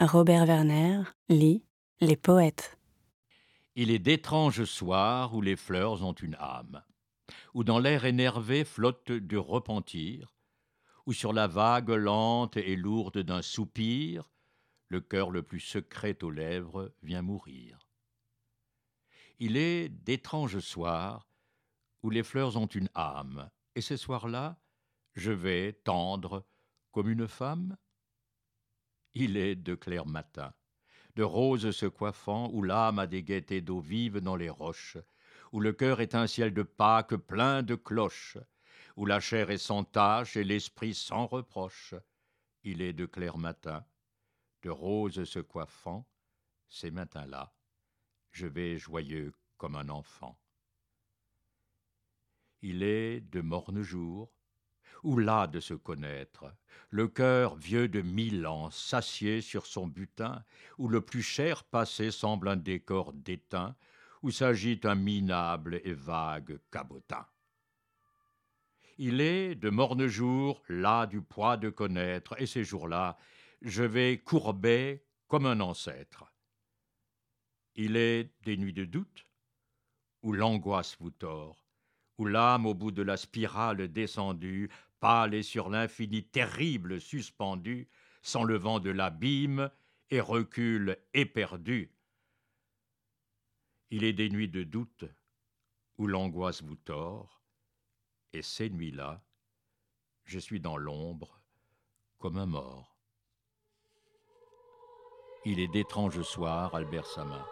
Robert Werner lit Les poètes. Il est d'étranges soirs où les fleurs ont une âme, où dans l'air énervé flotte du repentir, où sur la vague lente et lourde d'un soupir, le cœur le plus secret aux lèvres vient mourir. Il est d'étranges soirs où les fleurs ont une âme, et ces soirs-là, je vais tendre comme une femme il est de clair matin, de roses se coiffant, où l'âme a des gaietés d'eau vive dans les roches, où le cœur est un ciel de Pâques plein de cloches, où la chair est sans tache et l'esprit sans reproche. Il est de clair matin, de roses se coiffant, ces matins-là, je vais joyeux comme un enfant. Il est de morne jour, ou là de se connaître, le cœur vieux de mille ans s'assied sur son butin, où le plus cher passé semble un décor d'étain, où s'agite un minable et vague cabotin. Il est de morne jours là du poids de connaître, et ces jours-là, je vais courber comme un ancêtre. Il est des nuits de doute, où l'angoisse vous tord, où l'âme au bout de la spirale descendue pâle et sur l'infini terrible suspendu, sans le vent de l'abîme, et recule éperdu. Il est des nuits de doute où l'angoisse vous tord, et ces nuits-là, je suis dans l'ombre comme un mort. Il est d'étranges soirs, Albert Sama.